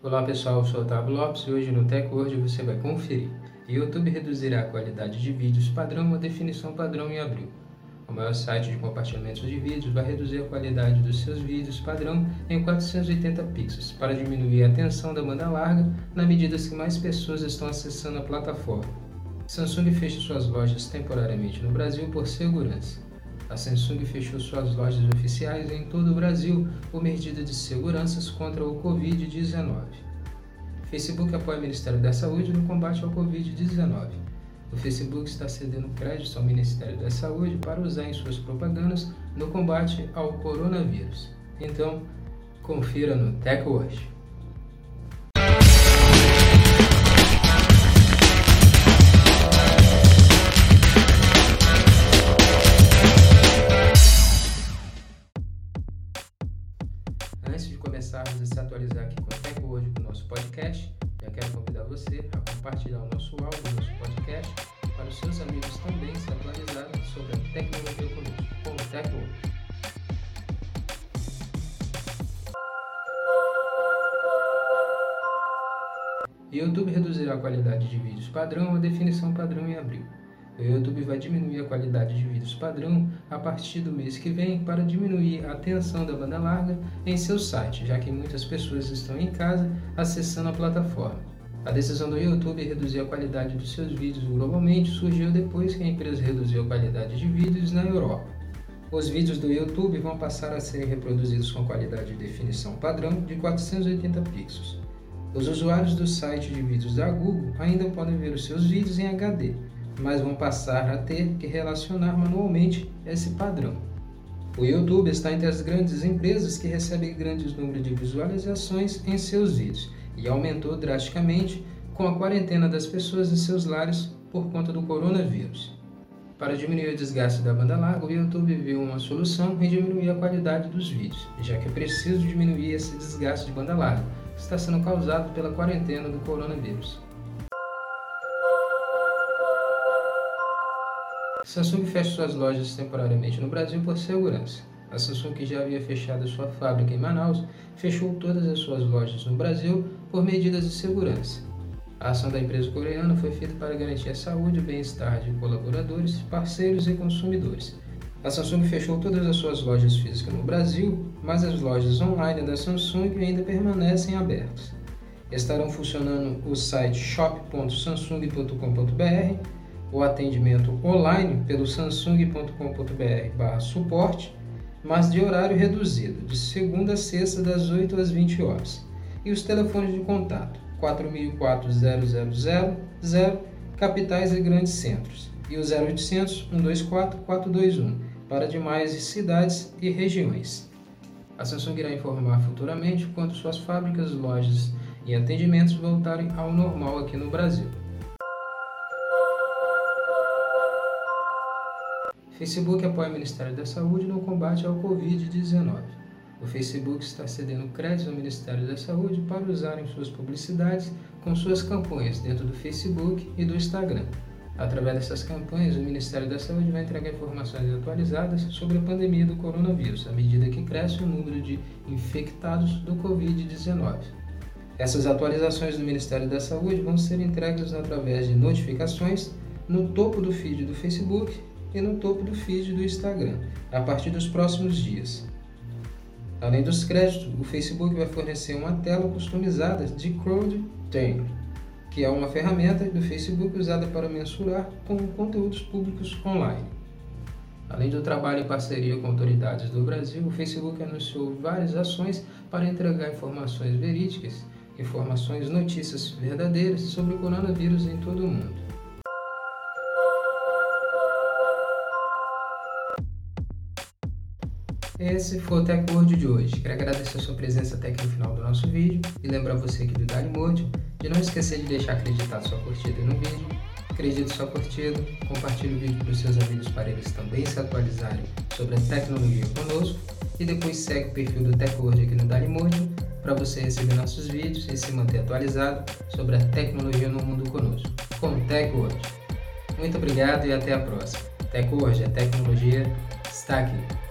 Olá pessoal, eu sou Otávio Lopes e hoje no TechWord você vai conferir. YouTube reduzirá a qualidade de vídeos padrão a definição padrão em abril. O maior site de compartilhamento de vídeos vai reduzir a qualidade dos seus vídeos padrão em 480 pixels para diminuir a tensão da banda larga na medida que mais pessoas estão acessando a plataforma. Samsung fecha suas lojas temporariamente no Brasil por segurança. A Samsung fechou suas lojas oficiais em todo o Brasil por medida de seguranças contra o Covid-19. Facebook apoia o Ministério da Saúde no combate ao Covid-19. O Facebook está cedendo crédito ao Ministério da Saúde para usar em suas propagandas no combate ao coronavírus. Então, confira no TechWatch. Antes de começarmos a se atualizar aqui com o Tempo hoje com o nosso podcast, já quero convidar você a compartilhar o nosso áudio, o nosso podcast, para os seus amigos também se atualizarem sobre a tecnologia conosco, com o Tech hoje. YouTube reduzirá a qualidade de vídeos padrão a definição padrão em abril. O YouTube vai diminuir a qualidade de vídeos padrão a partir do mês que vem para diminuir a tensão da banda larga em seu site, já que muitas pessoas estão em casa acessando a plataforma. A decisão do YouTube reduzir a qualidade dos seus vídeos globalmente surgiu depois que a empresa reduziu a qualidade de vídeos na Europa. Os vídeos do YouTube vão passar a ser reproduzidos com qualidade de definição padrão de 480 pixels. Os usuários do site de vídeos da Google ainda podem ver os seus vídeos em HD, mas vão passar a ter que relacionar manualmente esse padrão. O YouTube está entre as grandes empresas que recebem grandes números de visualizações em seus vídeos e aumentou drasticamente com a quarentena das pessoas em seus lares por conta do coronavírus. Para diminuir o desgaste da banda larga, o YouTube viu uma solução em diminuir a qualidade dos vídeos, já que é preciso diminuir esse desgaste de banda larga, que está sendo causado pela quarentena do coronavírus. Samsung fecha suas lojas temporariamente no Brasil por segurança. A Samsung, que já havia fechado sua fábrica em Manaus, fechou todas as suas lojas no Brasil por medidas de segurança. A ação da empresa coreana foi feita para garantir a saúde e bem-estar de colaboradores, parceiros e consumidores. A Samsung fechou todas as suas lojas físicas no Brasil, mas as lojas online da Samsung ainda permanecem abertas. Estarão funcionando o site shop.samsung.com.br o atendimento online pelo samsung.com.br/suporte, mas de horário reduzido, de segunda a sexta das 8 às 20 horas. E os telefones de contato 4004 000 capitais e grandes centros, e o 0800 124 421 para demais cidades e regiões. A Samsung irá informar futuramente quando suas fábricas, lojas e atendimentos voltarem ao normal aqui no Brasil. Facebook apoia o Ministério da Saúde no combate ao Covid-19. O Facebook está cedendo crédito ao Ministério da Saúde para usar em suas publicidades com suas campanhas dentro do Facebook e do Instagram. Através dessas campanhas, o Ministério da Saúde vai entregar informações atualizadas sobre a pandemia do coronavírus, à medida que cresce o número de infectados do Covid-19. Essas atualizações do Ministério da Saúde vão ser entregues através de notificações no topo do feed do Facebook e no topo do feed do Instagram, a partir dos próximos dias. Além dos créditos, o Facebook vai fornecer uma tela customizada de CrowdTrainer, que é uma ferramenta do Facebook usada para mensurar com conteúdos públicos online. Além do trabalho em parceria com autoridades do Brasil, o Facebook anunciou várias ações para entregar informações verídicas, informações, notícias verdadeiras sobre o coronavírus em todo o mundo. Esse foi o Tech Word de hoje. Quero agradecer a sua presença até aqui no final do nosso vídeo e lembrar você aqui do Dali Mode de não esquecer de deixar acreditado sua curtida no vídeo. Acredite sua curtida, compartilhe o vídeo os seus amigos para eles também se atualizarem sobre a tecnologia conosco e depois segue o perfil do Tech Word aqui no Dali Mode para você receber nossos vídeos e se manter atualizado sobre a tecnologia no mundo conosco, com o Tech Word. Muito obrigado e até a próxima. Tech Word, a tecnologia está aqui.